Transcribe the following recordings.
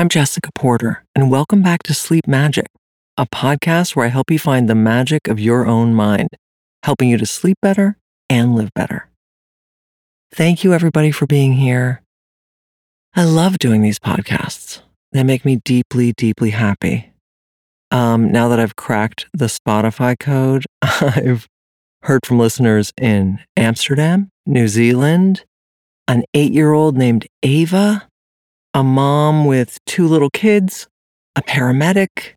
I'm Jessica Porter, and welcome back to Sleep Magic, a podcast where I help you find the magic of your own mind, helping you to sleep better and live better. Thank you, everybody, for being here. I love doing these podcasts. They make me deeply, deeply happy. Um, now that I've cracked the Spotify code, I've heard from listeners in Amsterdam, New Zealand, an eight year old named Ava, a mom with two little kids, a paramedic,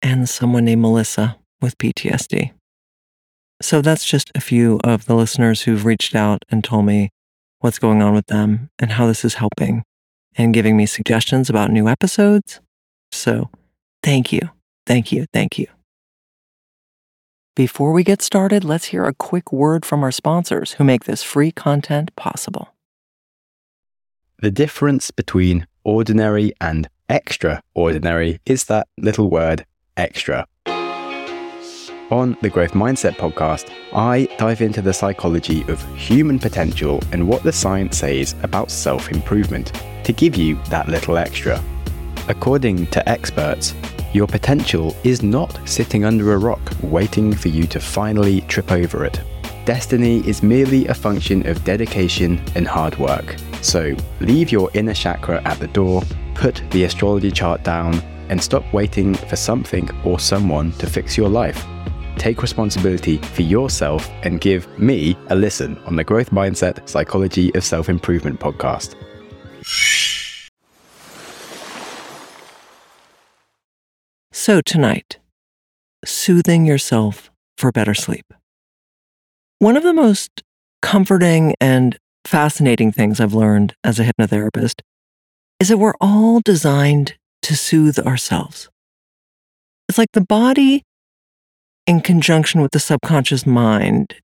and someone named Melissa with PTSD. So that's just a few of the listeners who've reached out and told me what's going on with them and how this is helping and giving me suggestions about new episodes. So thank you, thank you, thank you. Before we get started, let's hear a quick word from our sponsors who make this free content possible. The difference between ordinary and extraordinary is that little word extra. On the Growth Mindset podcast, I dive into the psychology of human potential and what the science says about self improvement to give you that little extra. According to experts, your potential is not sitting under a rock waiting for you to finally trip over it. Destiny is merely a function of dedication and hard work. So leave your inner chakra at the door, put the astrology chart down, and stop waiting for something or someone to fix your life. Take responsibility for yourself and give me a listen on the Growth Mindset Psychology of Self Improvement podcast. So, tonight, soothing yourself for better sleep. One of the most comforting and fascinating things I've learned as a hypnotherapist is that we're all designed to soothe ourselves. It's like the body, in conjunction with the subconscious mind,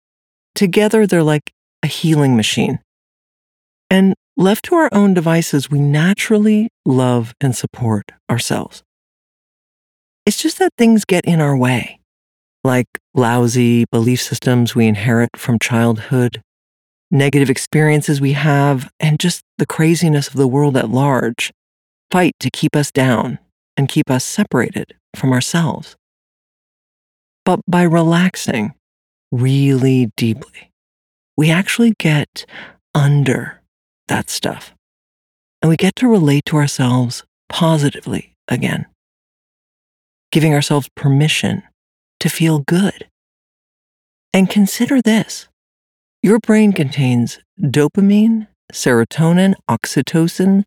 together they're like a healing machine. And left to our own devices, we naturally love and support ourselves. It's just that things get in our way, like lousy belief systems we inherit from childhood, negative experiences we have, and just the craziness of the world at large fight to keep us down and keep us separated from ourselves. But by relaxing really deeply, we actually get under that stuff and we get to relate to ourselves positively again giving ourselves permission to feel good. And consider this your brain contains dopamine, serotonin, oxytocin,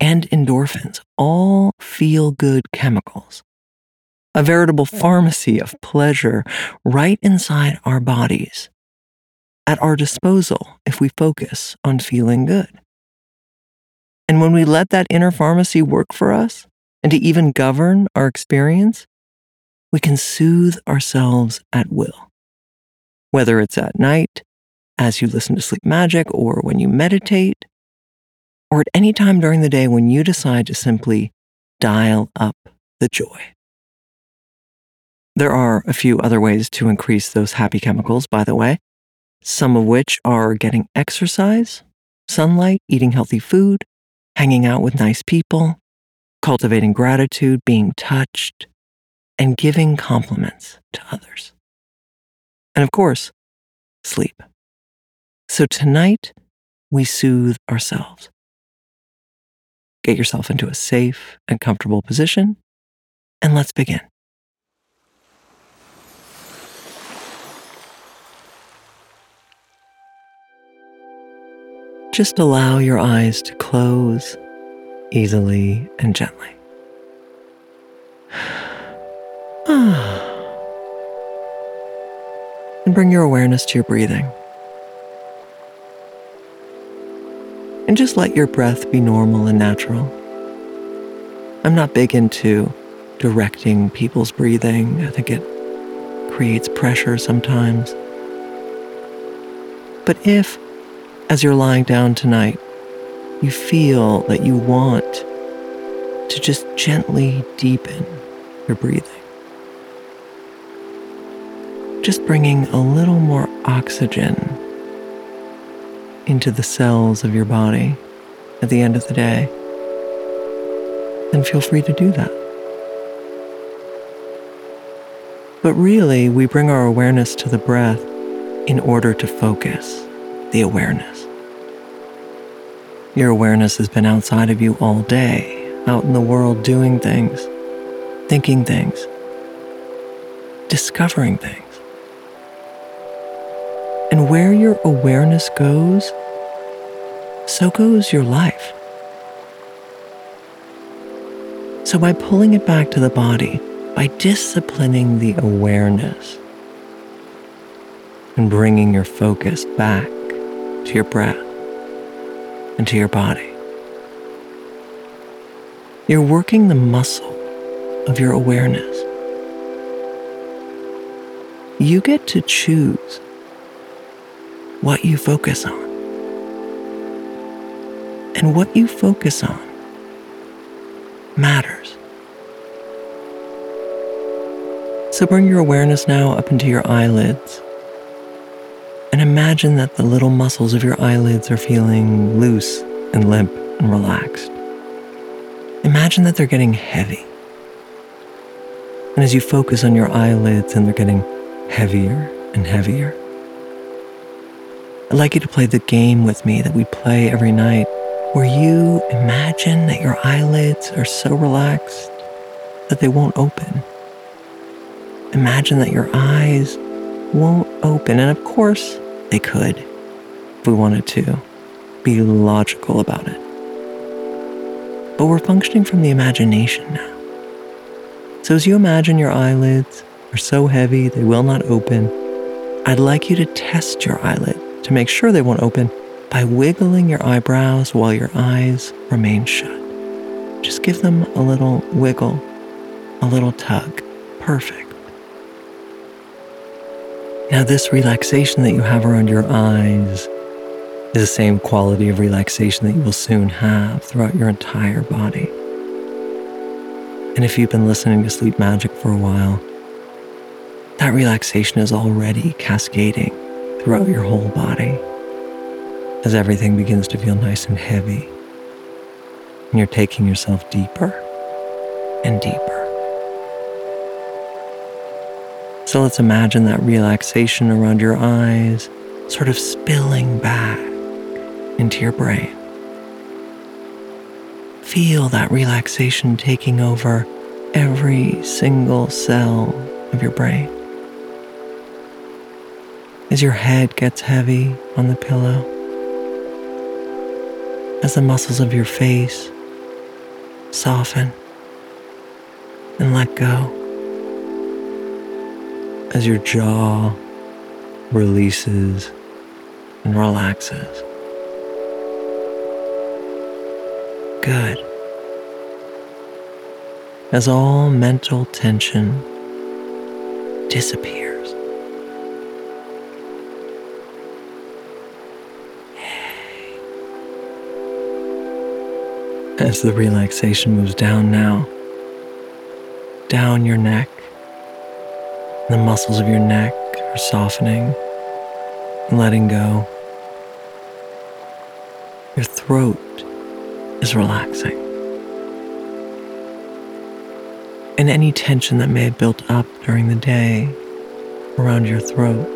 and endorphins, all feel good chemicals. A veritable hmm. pharmacy of pleasure right inside our bodies, at our disposal if we focus on feeling good. And when we let that inner pharmacy work for us, and to even govern our experience, we can soothe ourselves at will. Whether it's at night, as you listen to sleep magic, or when you meditate, or at any time during the day when you decide to simply dial up the joy. There are a few other ways to increase those happy chemicals, by the way, some of which are getting exercise, sunlight, eating healthy food, hanging out with nice people, cultivating gratitude, being touched, and giving compliments to others. And of course, sleep. So tonight, we soothe ourselves. Get yourself into a safe and comfortable position, and let's begin. Just allow your eyes to close easily and gently. and bring your awareness to your breathing. And just let your breath be normal and natural. I'm not big into directing people's breathing, I think it creates pressure sometimes. But if, as you're lying down tonight, you feel that you want to just gently deepen your breathing. Just bringing a little more oxygen into the cells of your body at the end of the day. then feel free to do that. But really, we bring our awareness to the breath in order to focus the awareness. Your awareness has been outside of you all day, out in the world doing things, thinking things, discovering things. And where your awareness goes, so goes your life. So, by pulling it back to the body, by disciplining the awareness, and bringing your focus back to your breath and to your body, you're working the muscle of your awareness. You get to choose what you focus on. And what you focus on matters. So bring your awareness now up into your eyelids and imagine that the little muscles of your eyelids are feeling loose and limp and relaxed. Imagine that they're getting heavy. And as you focus on your eyelids and they're getting heavier and heavier, I'd like you to play the game with me that we play every night, where you imagine that your eyelids are so relaxed that they won't open. Imagine that your eyes won't open, and of course, they could if we wanted to be logical about it. But we're functioning from the imagination now. So as you imagine your eyelids are so heavy they will not open, I'd like you to test your eyelid to make sure they won't open by wiggling your eyebrows while your eyes remain shut. Just give them a little wiggle, a little tug. Perfect. Now, this relaxation that you have around your eyes is the same quality of relaxation that you will soon have throughout your entire body. And if you've been listening to Sleep Magic for a while, that relaxation is already cascading throughout your whole body as everything begins to feel nice and heavy. And you're taking yourself deeper and deeper. So let's imagine that relaxation around your eyes sort of spilling back into your brain. Feel that relaxation taking over every single cell of your brain. As your head gets heavy on the pillow, as the muscles of your face soften and let go as your jaw releases and relaxes. Good. As all mental tension disappears. As the relaxation moves down now, down your neck, the muscles of your neck are softening letting go. Your throat is relaxing. And any tension that may have built up during the day around your throat,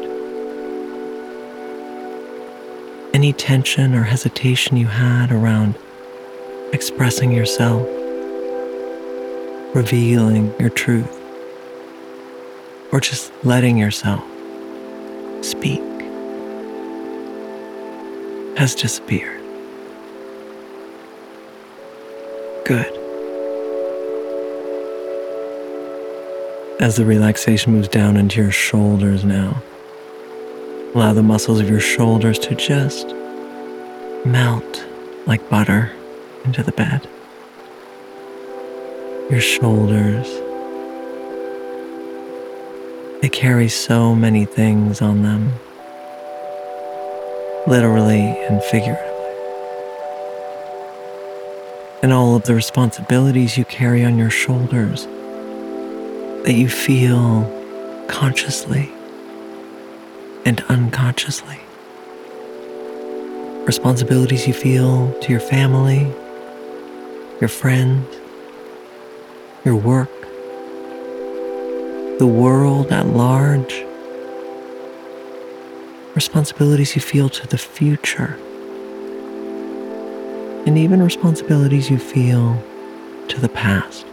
any tension or hesitation you had around expressing yourself, revealing your truth or just letting yourself speak has disappeared. Good. As the relaxation moves down into your shoulders now, allow the muscles of your shoulders to just melt like butter into the bed. Your shoulders they carry so many things on them, literally and figuratively. And all of the responsibilities you carry on your shoulders that you feel consciously and unconsciously. Responsibilities you feel to your family, your friends, your work, the world at large, responsibilities you feel to the future, and even responsibilities you feel to the past.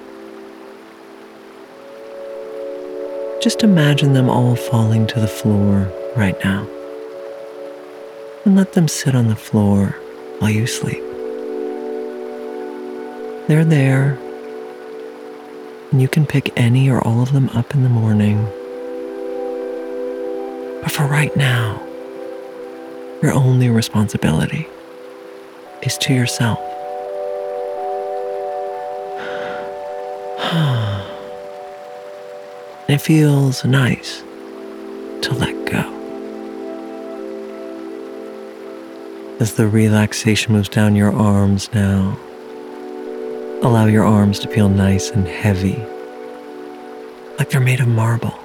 Just imagine them all falling to the floor right now. And let them sit on the floor while you sleep. They're there, and you can pick any or all of them up in the morning. But for right now, your only responsibility is to yourself. it feels nice to let go. As the relaxation moves down your arms now, allow your arms to feel nice and heavy, like they're made of marble.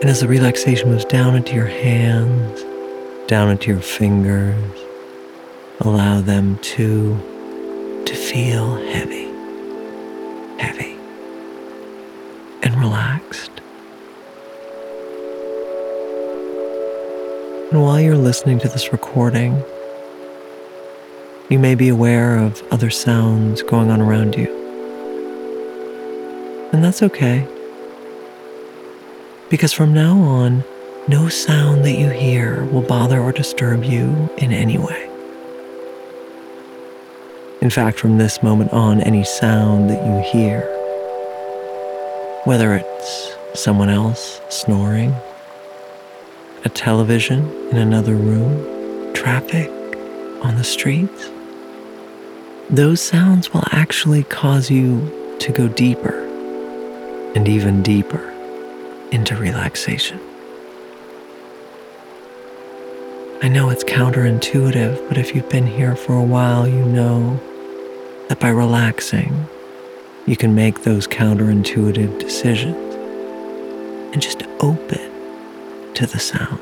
And as the relaxation moves down into your hands, down into your fingers, allow them to to feel heavy, heavy, and relaxed. And while you're listening to this recording, you may be aware of other sounds going on around you. And that's okay. Because from now on, no sound that you hear will bother or disturb you in any way. In fact, from this moment on, any sound that you hear, whether it's someone else snoring, a television in another room, traffic on the streets, those sounds will actually cause you to go deeper and even deeper into relaxation. I know it's counterintuitive, but if you've been here for a while, you know that by relaxing, you can make those counterintuitive decisions and just open to the sound.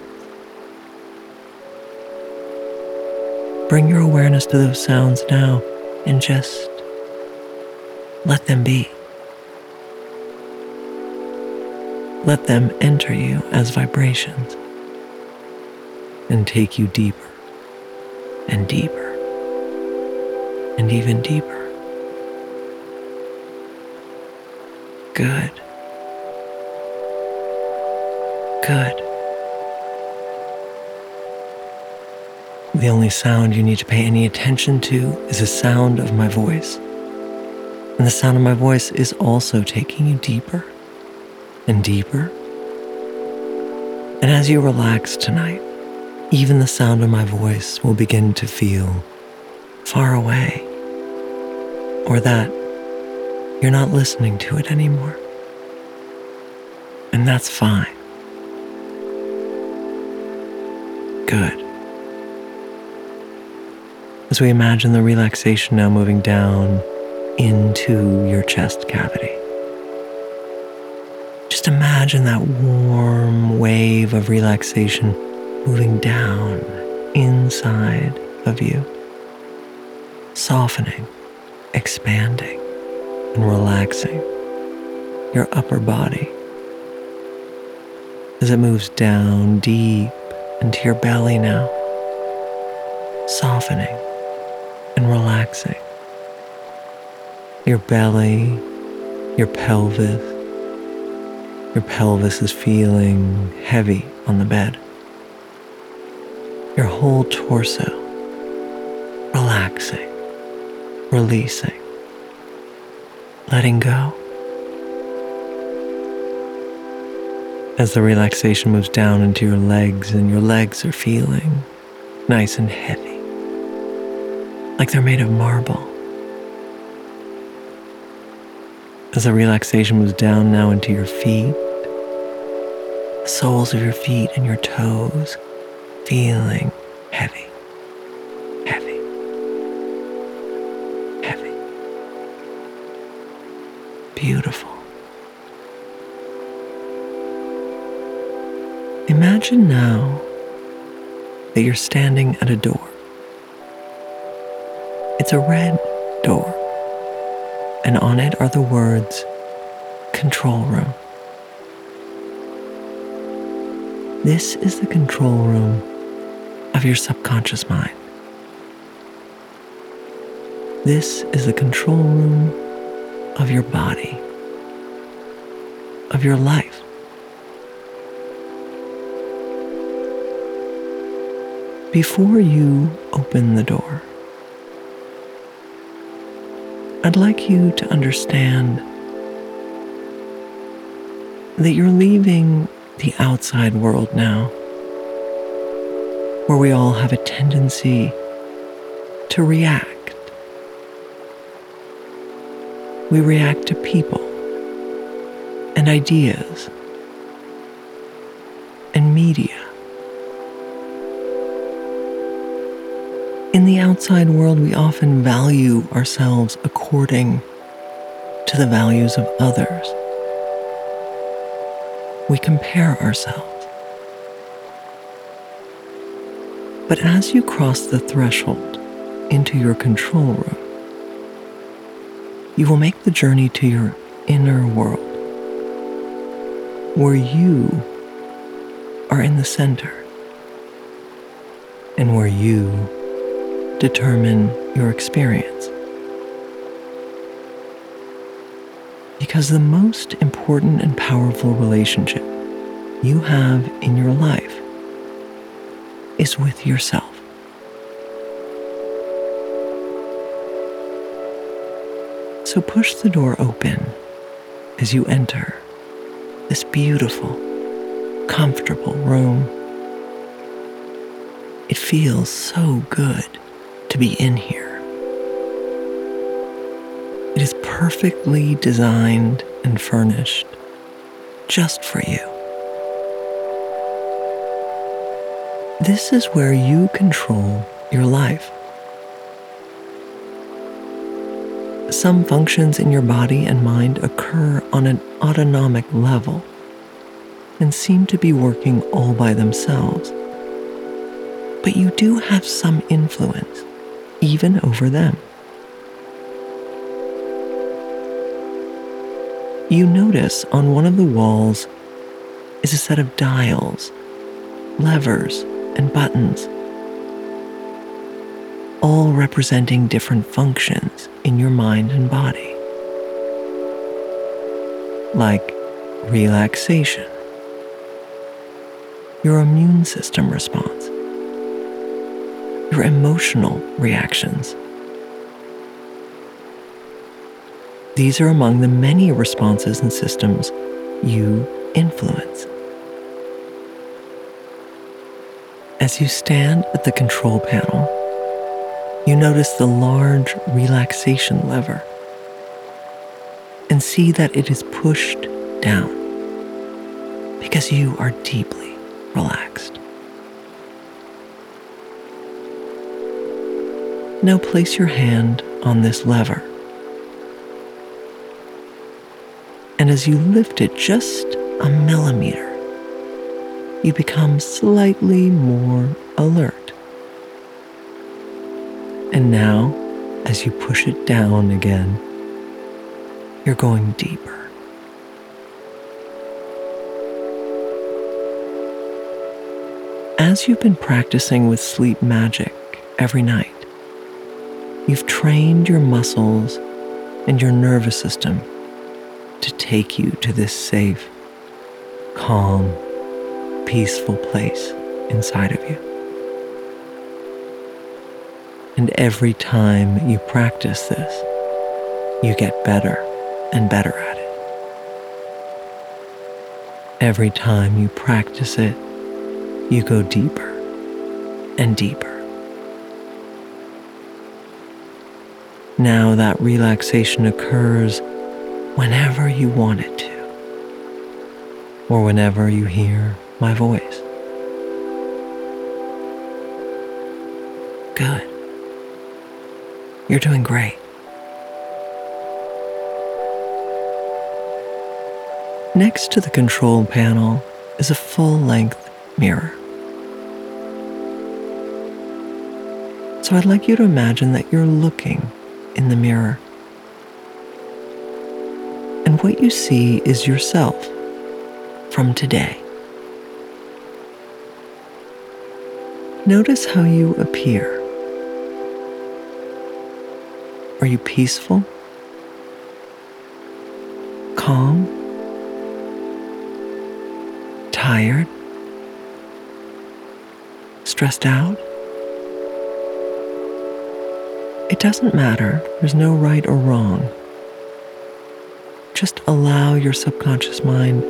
Bring your awareness to those sounds now and just let them be. Let them enter you as vibrations and take you deeper and deeper and even deeper. Good. The only sound you need to pay any attention to is the sound of my voice. And the sound of my voice is also taking you deeper and deeper. And as you relax tonight, even the sound of my voice will begin to feel far away, or that you're not listening to it anymore. And that's fine. Good. Imagine the relaxation now moving down into your chest cavity. Just imagine that warm wave of relaxation moving down inside of you, softening, expanding, and relaxing your upper body as it moves down deep into your belly now, softening relaxing your belly, your pelvis. Your pelvis is feeling heavy on the bed your whole torso, relaxing, releasing, letting go. As the relaxation moves down into your legs, and your legs are feeling nice and heavy, like they're made of marble. As the relaxation moves down now into your feet, the soles of your feet and your toes feeling heavy, heavy, heavy. Beautiful. Imagine now that you're standing at a door. It's a red door and on it are the words control room. This is the control room of your subconscious mind. This is the control room of your body, of your life. Before you open the door, I'd like you to understand that you're leaving the outside world now, where we all have a tendency to react. We react to people and ideas outside world, we often value ourselves according to the values of others. We compare ourselves. But as you cross the threshold into your control room, you will make the journey to your inner world, where you are in the center and where you determine your experience. Because the most important and powerful relationship you have in your life is with yourself. So push the door open as you enter this beautiful, comfortable room. It feels so good to be in here. It is perfectly designed and furnished just for you. This is where you control your life. Some functions in your body and mind occur on an autonomic level and seem to be working all by themselves. But you do have some influence even over them. You notice on one of the walls is a set of dials, levers, and buttons, all representing different functions in your mind and body, like relaxation, your immune system response, your emotional reactions. These are among the many responses and systems you influence. As you stand at the control panel, you notice the large relaxation lever and see that it is pushed down because you are deeply relaxed. Now place your hand on this lever. And as you lift it just a millimeter, you become slightly more alert. And now, as you push it down again, you're going deeper. As you've been practicing with sleep magic every night, You've trained your muscles and your nervous system to take you to this safe, calm, peaceful place inside of you. And every time you practice this, you get better and better at it. Every time you practice it, you go deeper and deeper. Now that relaxation occurs whenever you want it to, or whenever you hear my voice. Good. You're doing great. Next to the control panel is a full length mirror. So I'd like you to imagine that you're looking in the mirror. And what you see is yourself from today. Notice how you appear. Are you peaceful? Calm? Tired? Stressed out? It doesn't matter. There's no right or wrong. Just allow your subconscious mind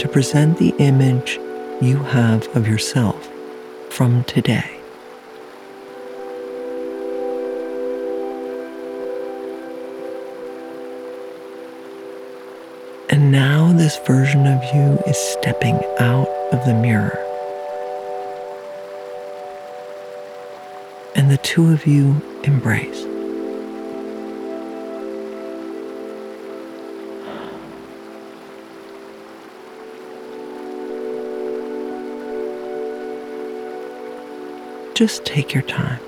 to present the image you have of yourself from today. And now this version of you is stepping out of the mirror. The two of you embrace. Just take your time.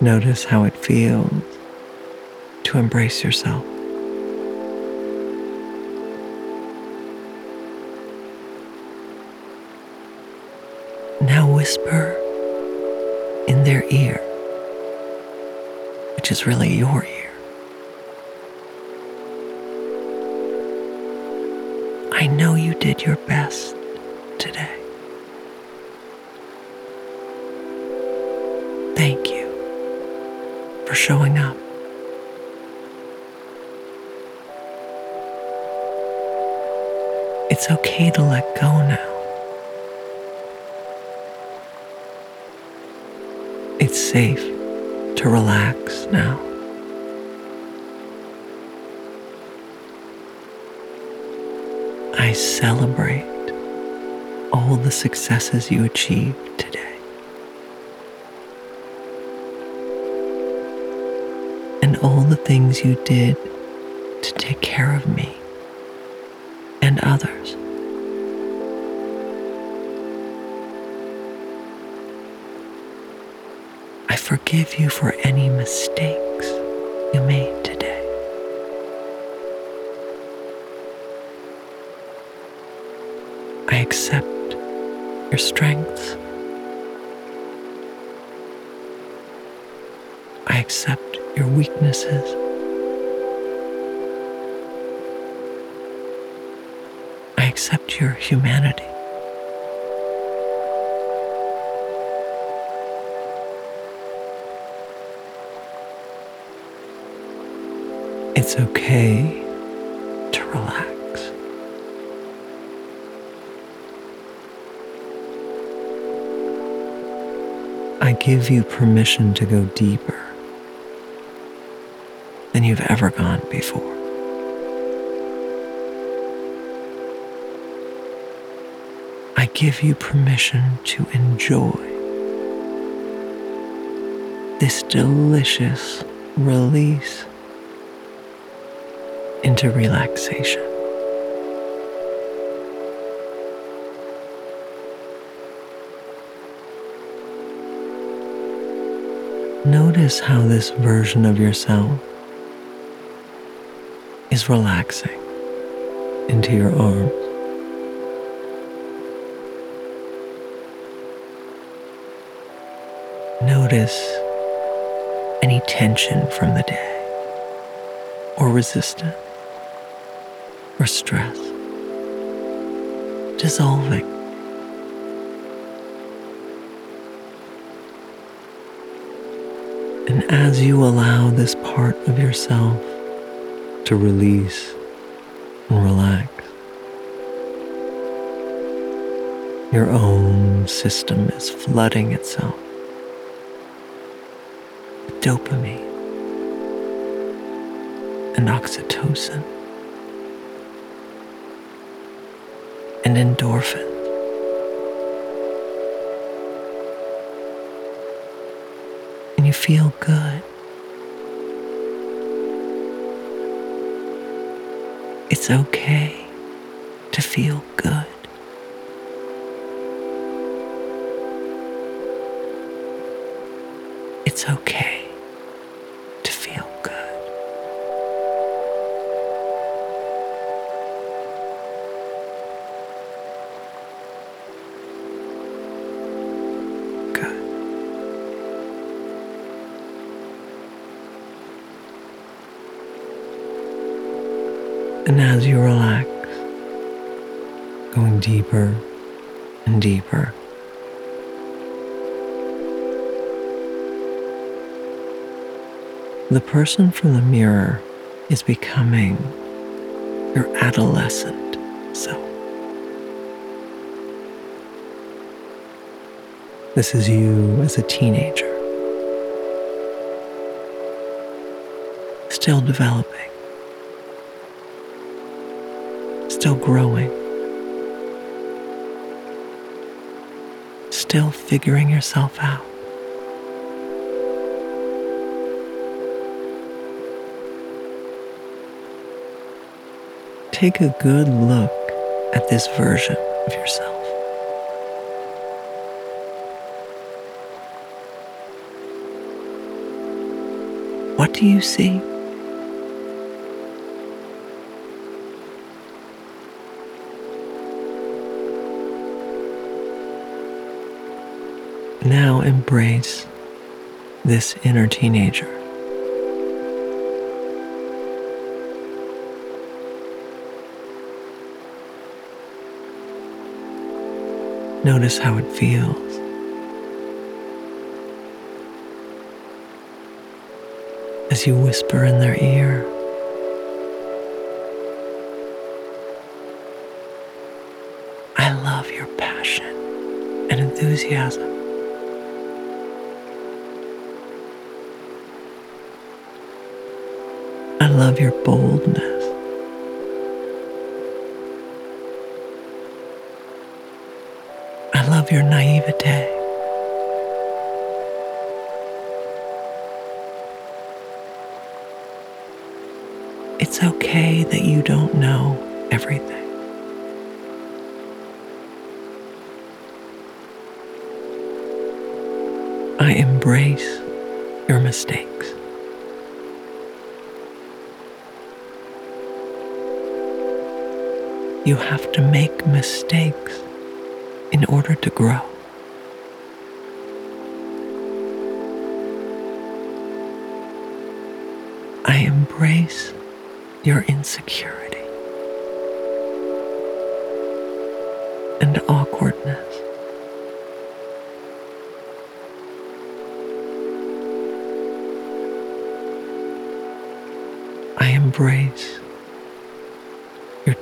Notice how it feels to embrace yourself. Really your ear. I know you did your best today. Thank you for showing up. It's okay to let go now. It's safe to relax now. I celebrate all the successes you achieved today. And all the things you did to take care of me forgive you for any mistakes you made today. I accept your strengths. I accept your weaknesses. I accept your humanity. It's okay to relax. I give you permission to go deeper than you've ever gone before. I give you permission to enjoy this delicious release into relaxation. Notice how this version of yourself is relaxing into your arms. Notice any tension from the day, or resistance, or stress dissolving. And as you allow this part of yourself to release and relax, your own system is flooding itself with dopamine and oxytocin endorphin. And you feel good. It's okay to feel good. It's It's okay And as you relax, going deeper and deeper. The person from the mirror is becoming your adolescent self. This is you as a teenager, still developing, still growing, still figuring yourself out. Take a good look at this version of yourself. What do you see? Embrace this inner teenager. Notice how it feels. As you whisper in their ear, I love your passion and enthusiasm. I love your boldness. I love your naivete. It's okay that you don't know everything. I embrace your mistakes. You have to make mistakes in order to grow. I embrace your insecurity and awkwardness.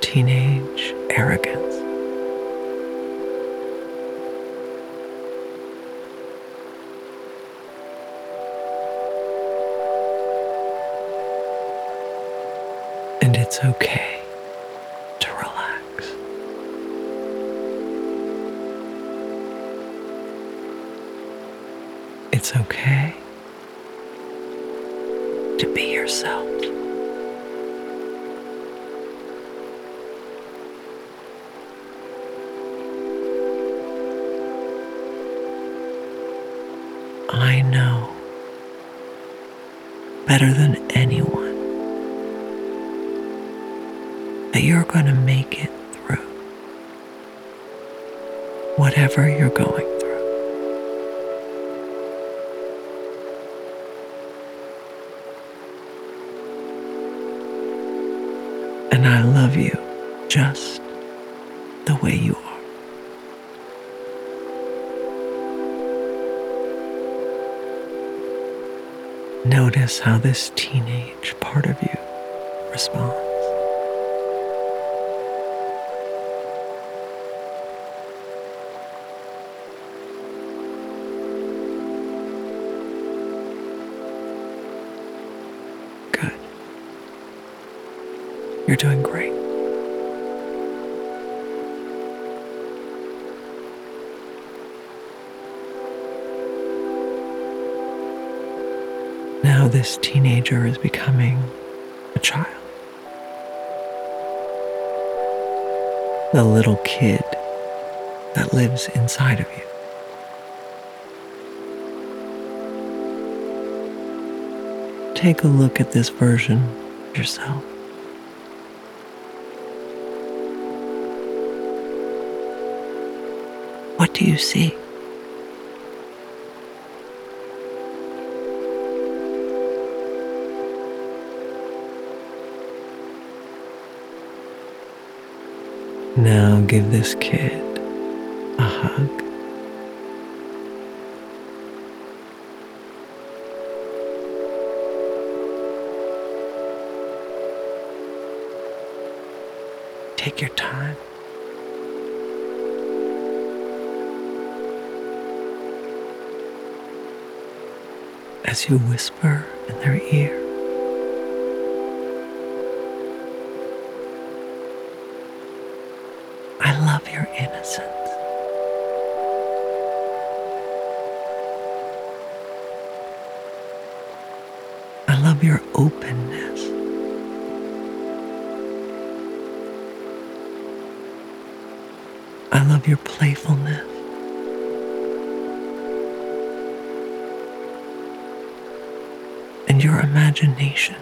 Teenage arrogance. And it's okay to relax. It's okay to be yourself. Better than anyone that you're going to make it through whatever you're going through. And I love you just the way you are. Notice how this teenage part of you responds. Good. You're doing great. Now, this teenager is becoming a child. The little kid that lives inside of you. take a look at this version of yourself. What do you see? Now give this kid a hug. Take your time. As you whisper in their ear. Openness. I love your playfulness. And your imagination.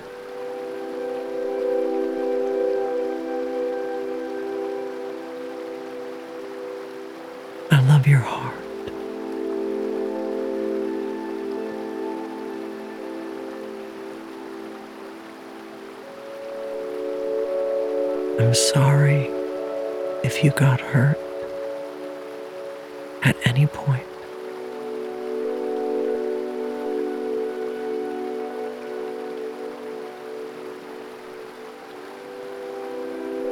I love your heart. I'm sorry if you got hurt at any point.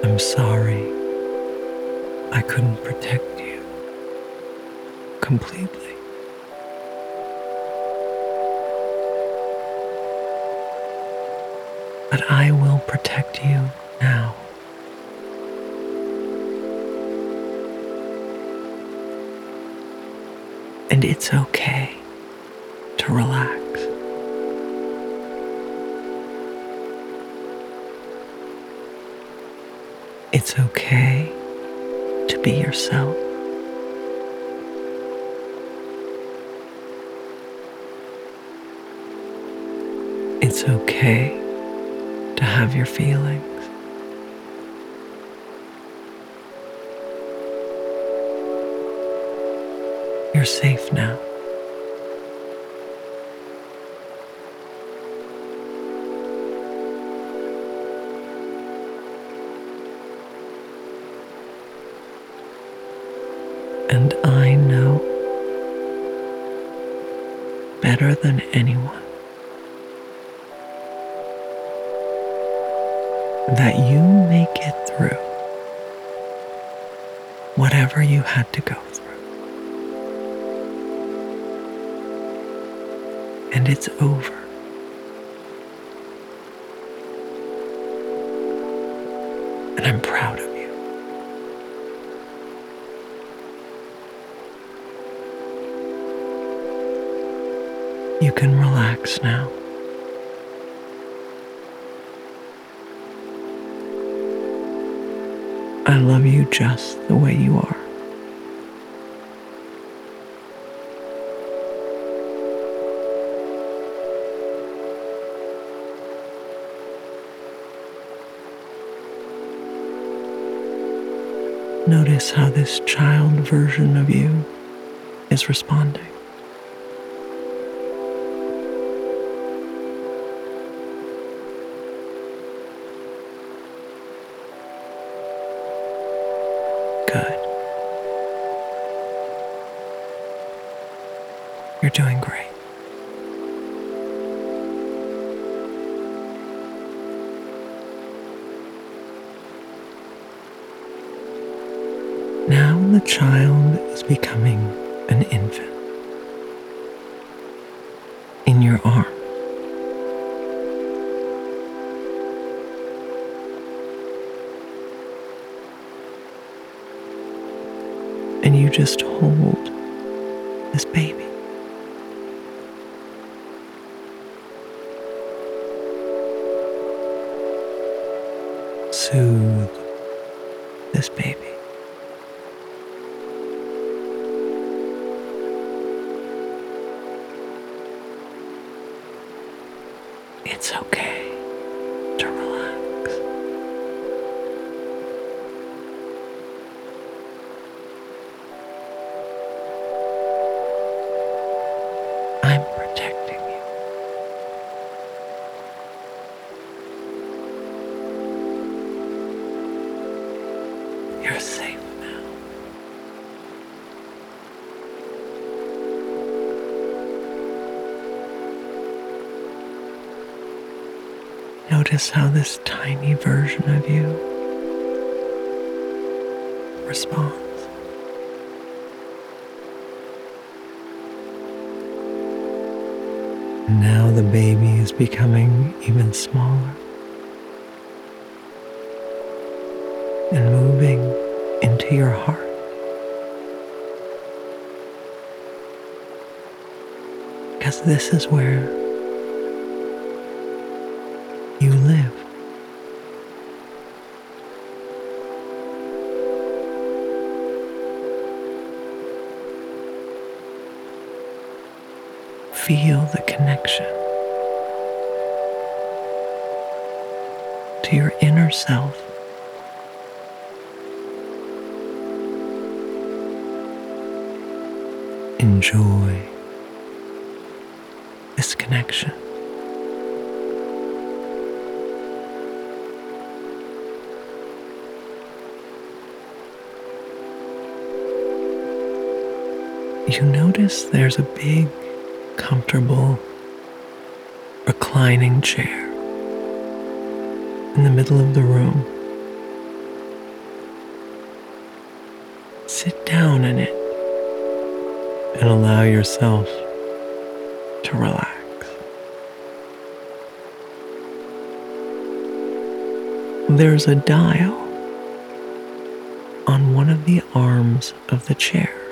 I'm sorry I couldn't protect you completely. And it's okay to relax. It's okay to be yourself. It's okay to have your feelings. You're safe now. And I know better than anyone that you make it through whatever you had to go through. And it's over. And I'm proud of you. You can relax now. I love you just the way you are. Notice how this child version of you is responding. The child is becoming an infant in your arm. And you just hold this baby. Soothe Notice how this tiny version of you responds. Now the baby is becoming even smaller and moving into your heart. Because this is where Feel the connection to your inner self. Enjoy this connection. You notice there's a big, comfortable, reclining chair in the middle of the room. Sit down in it and allow yourself to relax. There's a dial on one of the arms of the chair.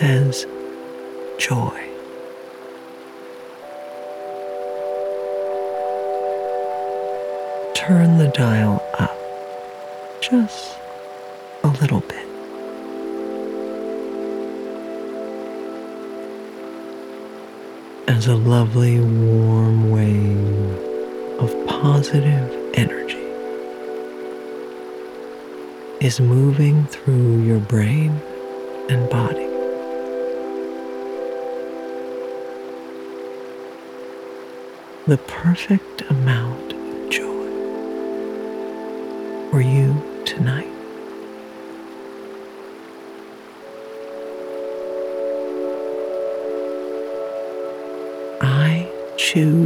Says joy. Turn the dial up just a little bit. As a lovely warm wave of positive energy is moving through your brain and body. The perfect amount of joy for you tonight. I choose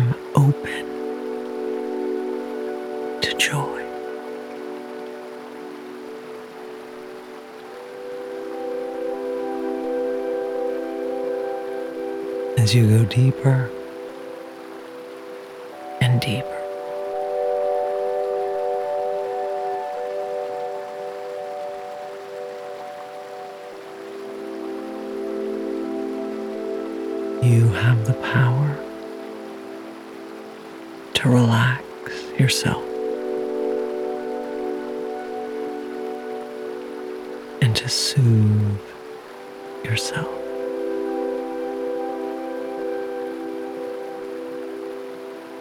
I'm open to joy. As you go deeper yourself and to soothe yourself.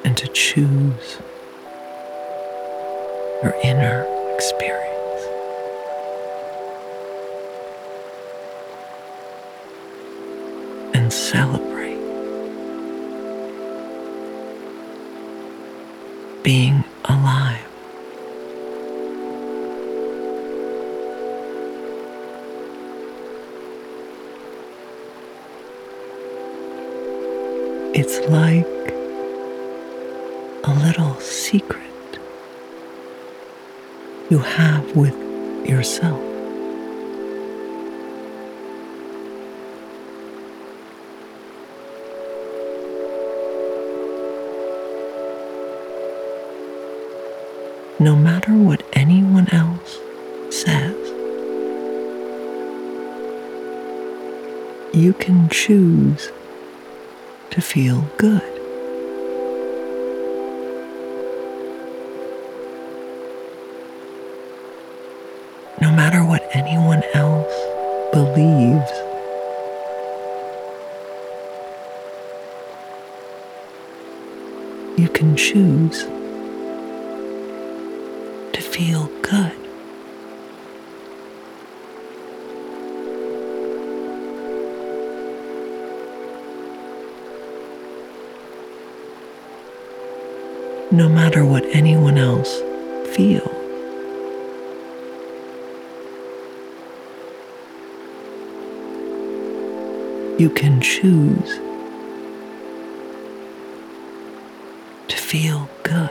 And to choose your inner being alive. It's like a little secret you have with yourself. No matter what anyone else says, you can choose to feel good. No matter what anyone else believes, you can choose no matter what anyone else feels. You can choose to feel good.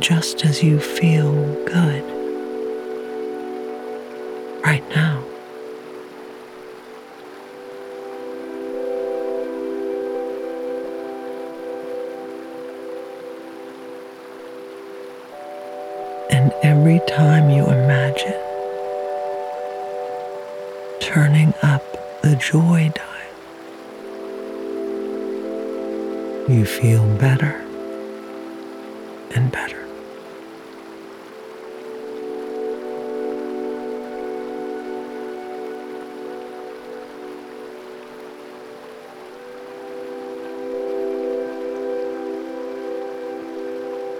Just as you feel good you feel better and better.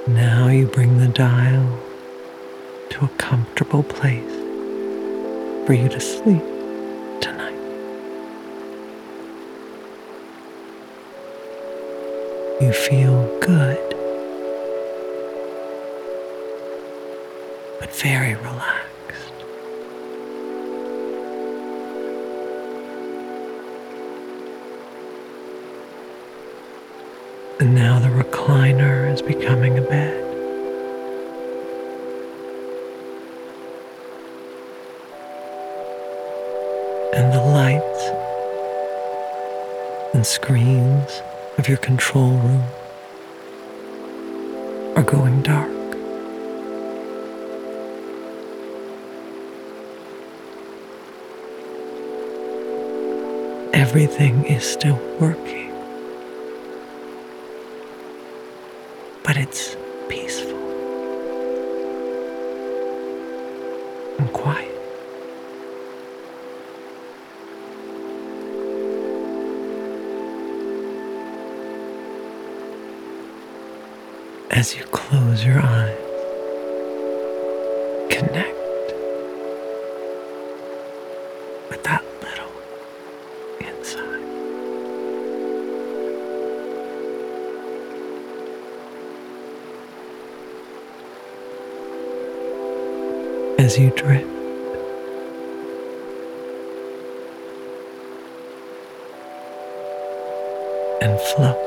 Now you bring the dial to a comfortable place for you to sleep You feel good, but very relaxed. And now the recliner is becoming a bed. And the lights and screens of your control room are going dark. Everything is still working. As you close your eyes, connect with that little inside. as you drift. And float.